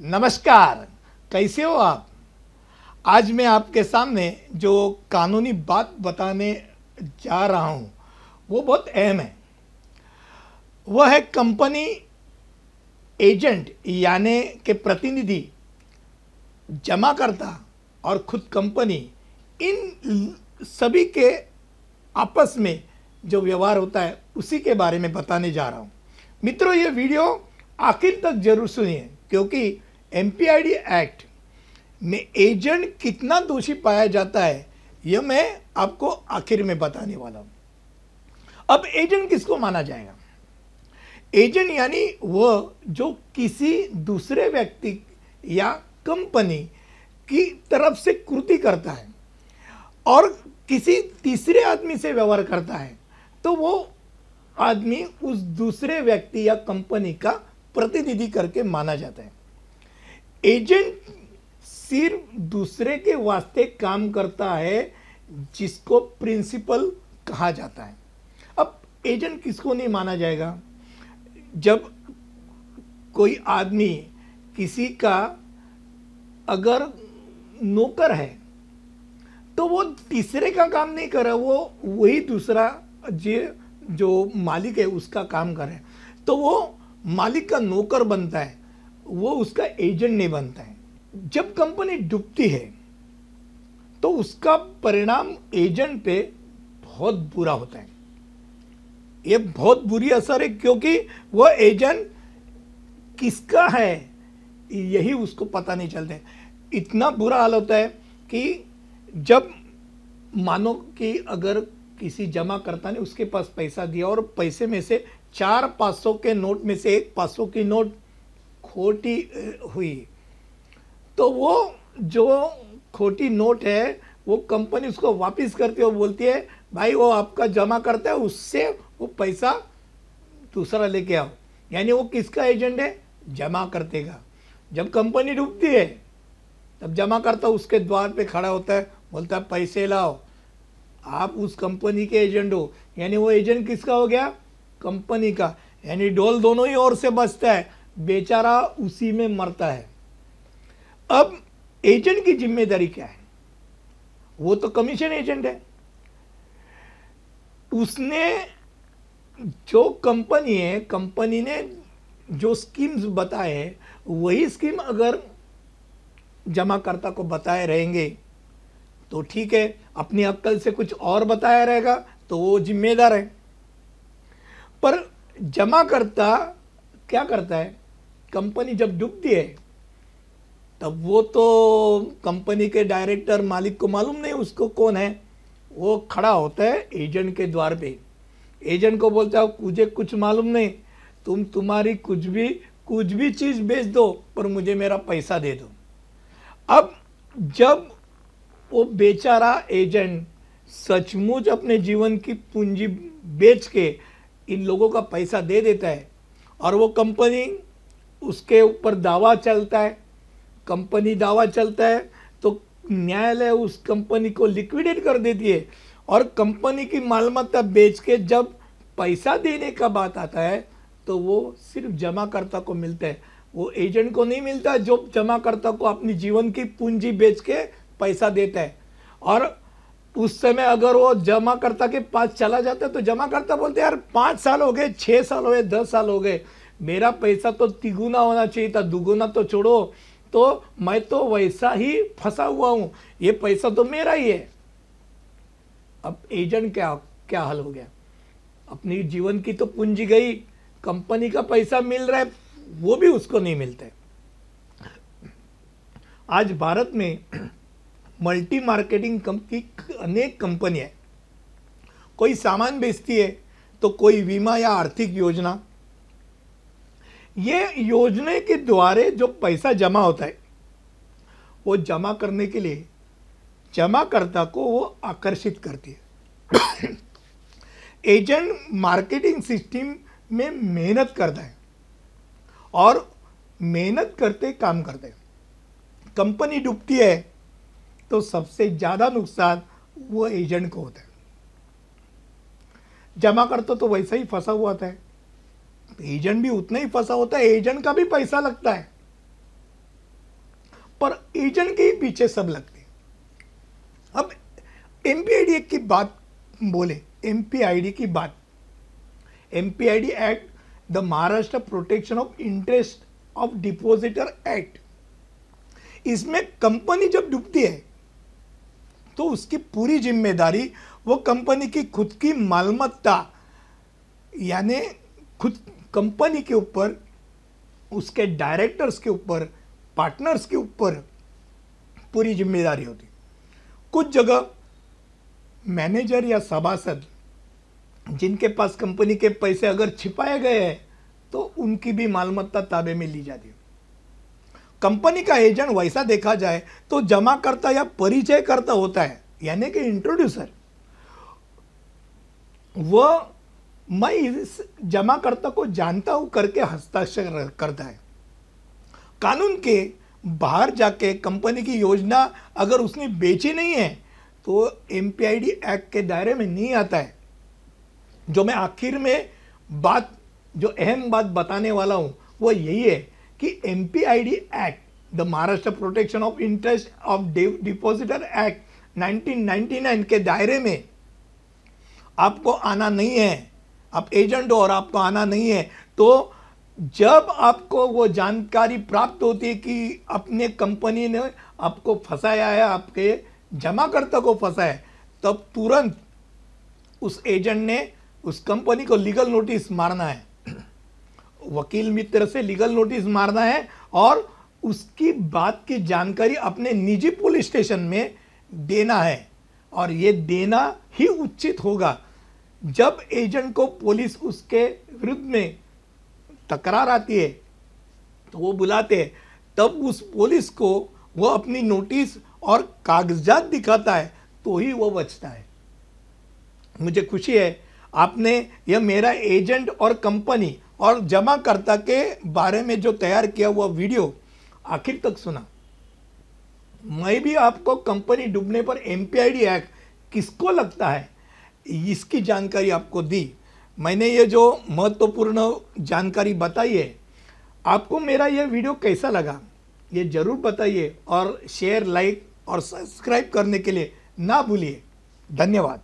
नमस्कार, कैसे हो आप? आज मैं आपके सामने जो कानूनी बात बताने जा रहा हूँ, वो बहुत अहम है। वह है कंपनी एजेंट, यानी के प्रतिनिधि, जमाकर्ता और खुद कंपनी, इन सभी के आपस में जो व्यवहार होता है, उसी के बारे में बताने जा रहा हूँ। मित्रों, ये वीडियो आखिर तक ज़रूर सुनिए, क्योंकि एमपीआईडी एक्ट में एजेंट कितना दोषी पाया जाता है, यह मैं आपको आखिर में बताने वाला हूँ। अब एजेंट किसको माना जाएगा? एजेंट यानी वह जो किसी दूसरे व्यक्ति या कंपनी की तरफ़ से कृति करता है और किसी तीसरे आदमी से व्यवहार करता है तो वो आदमी उस दूसरे व्यक्ति या कंपनी का प्रतिनिधि करके माना जाता है। एजेंट सिर्फ़ दूसरे के वास्ते काम करता है, जिसको प्रिंसिपल कहा जाता है। अब एजेंट किसको नहीं माना जाएगा? जब कोई आदमी किसी का अगर नौकर है तो वो तीसरे का काम नहीं करे वो वही दूसरा जो जो मालिक है, उसका काम करे तो वो मालिक का नौकर बनता है। वो उसका एजेंट नहीं बनता है। जब कंपनी डूबती है तो उसका परिणाम एजेंट पे बहुत बुरा होता है। ये बहुत बुरी असर है, क्योंकि वह एजेंट किसका है, यही उसको पता नहीं चलते इतना बुरा हाल होता है कि जब मानो कि अगर किसी जमा करता ने उसके पास पैसा दिया और पैसे में से चार पाँच सौ के नोट में से एक पाँच सौ की नोट खोटी हुई। तो वो जो खोटी नोट है, वो कंपनी उसको वापस करती है और बोलती है, भाई, वो आपका जमा करता है, उससे वो पैसा दूसरा लेके आओ। यानी वो किसका एजेंट है? जमा करते का जब कंपनी डूबती है, तब जमा करता उसके द्वार पे खड़ा होता है, बोलता है, पैसे लाओ। आप उस कंपनी के एजेंट हो। यानी वो एजेंट किसका हो गया? कंपनी का। यानी डोल दोनों ही ओर से बचता है। बेचारा उसी में मरता है। अब एजेंट की ज़िम्मेदारी क्या है? वो तो कमीशन एजेंट है। उसने जो कंपनी है, कंपनी ने जो स्कीम्स बताए वही स्कीम अगर जमाकर्ता को बताए रहेंगे तो ठीक है, अपनी अक्ल से कुछ और बताया रहेगा तो वो जिम्मेदार है। पर जमाकर्ता क्या करता है? कंपनी जब डूबती है, तब वो तो कंपनी के डायरेक्टर मालिक को मालूम नहीं उसको कौन है। वो खड़ा होता है एजेंट के द्वार पे। एजेंट को बोलता है, मुझे कुछ मालूम नहीं। तुम तुम्हारी कुछ भी कुछ भी चीज़ बेच दो, पर मुझे मेरा पैसा दे दो। अब जब वो बेचारा एजेंट सचमुच अपने जीवन की पूंजी बेच के इन लोगों का पैसा दे देता है, और वो कंपनी उसके ऊपर दावा चलता है, कंपनी दावा चलता है तो न्यायालय उस कंपनी को लिक्विडेट कर देती है। और कंपनी की मालमत्ता बेच के जब पैसा देने का बात आता है तो वो सिर्फ़ जमाकर्ता को मिलता है। वो एजेंट को नहीं मिलता, जो जमाकर्ता को अपनी जीवन की पूंजी बेच के पैसा देता है। और उस समय अगर वो जमाकर्ता के पास चला जाता है तो जमाकर्ता बोलते यार, पाँच साल हो गए छः साल हो गए, दस साल हो गए मेरा पैसा तो तिगुना होना चाहिए था, दुगुना तो छोड़ो। तो मैं तो वैसा ही फंसा हुआ हूँ। ये पैसा तो मेरा ही है। अब एजेंट क्या क्या हल हो गया? अपनी जीवन की तो पूंजी गई कंपनी का पैसा मिल रहा है, वो भी उसको नहीं मिलता है। आज भारत में मल्टी मार्केटिंग की अनेक कंपनियाँ कोई सामान बेचती है तो कोई बीमा या आर्थिक योजना ये योजना के द्वारे जो पैसा जमा होता है, वो जमा करने के लिए जमाकर्ता को वो आकर्षित करती है। एजेंट मार्केटिंग सिस्टम में मेहनत करता है और मेहनत करते काम करते हैं। कंपनी डूबती है तो सबसे ज़्यादा नुकसान वो एजेंट को होता है। जमा करता तो वैसा ही फंसा हुआ था। एजेंट भी उतना ही फंसा होता है, एजेंट का भी पैसा लगता है। पर एजेंट के ही पीछे सब लगते अब एमपीआईडी की बात बोले एमपीआईडी की बात। MPID act the Maharashtra protection of interest of depositor act इसमें कंपनी जब डूबती है तो उसकी पूरी ज़िम्मेदारी वो कंपनी की खुद की मालमत्ता, यानी खुद कंपनी के ऊपर, उसके डायरेक्टर्स के ऊपर पार्टनर्स के ऊपर पूरी ज़िम्मेदारी होती। कुछ जगह मैनेजर या सभासद जिनके पास कंपनी के पैसे अगर छिपाए गए हैं तो उनकी भी मालमत्ता ताबे में ली जाती है। कंपनी का एजेंट वैसा देखा जाए तो जमा करता या परिचय करता होता है, यानी कि इंट्रोड्यूसर वह मैं इस जमाकर्ता को जानता हूँ करके हस्ताक्षर करता है। कानून के बाहर जाके कंपनी की योजना अगर उसने बेची नहीं है तो एमपीआईडी एक्ट के दायरे में नहीं आता है। जो मैं आखिर में बात, जो अहम बात बताने वाला हूँ, वो यही है कि MPID act the Maharashtra protection of interest of depositor act 1999 के दायरे में आपको आना नहीं है। आप एजेंट हो और आपको आना नहीं है तो जब आपको वो जानकारी प्राप्त होती है कि अपने कंपनी ने आपको फंसाया है, आपके जमाकर्ता को फंसा है, तब तुरंत उस एजेंट ने उस कंपनी को लीगल नोटिस मारना है। वकील मित्र से लीगल नोटिस मारना है और उसकी बात की जानकारी अपने निजी पुलिस स्टेशन में देना है और ये देना ही उचित होगा। जब एजेंट को पुलिस उसके विरुद्ध में तकरार आती है तो वो बुलाते हैं, तब उस पुलिस को वो अपनी नोटिस और कागजात दिखाता है तो ही वो बचता है। मुझे खुशी है, आपने यह मेरा एजेंट और कंपनी और जमाकर्ता के बारे में जो तैयार किया हुआ वीडियो आखिर तक सुना। मैं भी आपको कंपनी डूबने पर एमपीआईडी एक्ट किसको लगता है? इसकी जानकारी आपको दी। मैंने ये जो महत्वपूर्ण जानकारी बताई है, आपको मेरा ये वीडियो कैसा लगा, ये ज़रूर बताइए और शेयर लाइक और सब्सक्राइब करने के लिए ना भूलिए। धन्यवाद।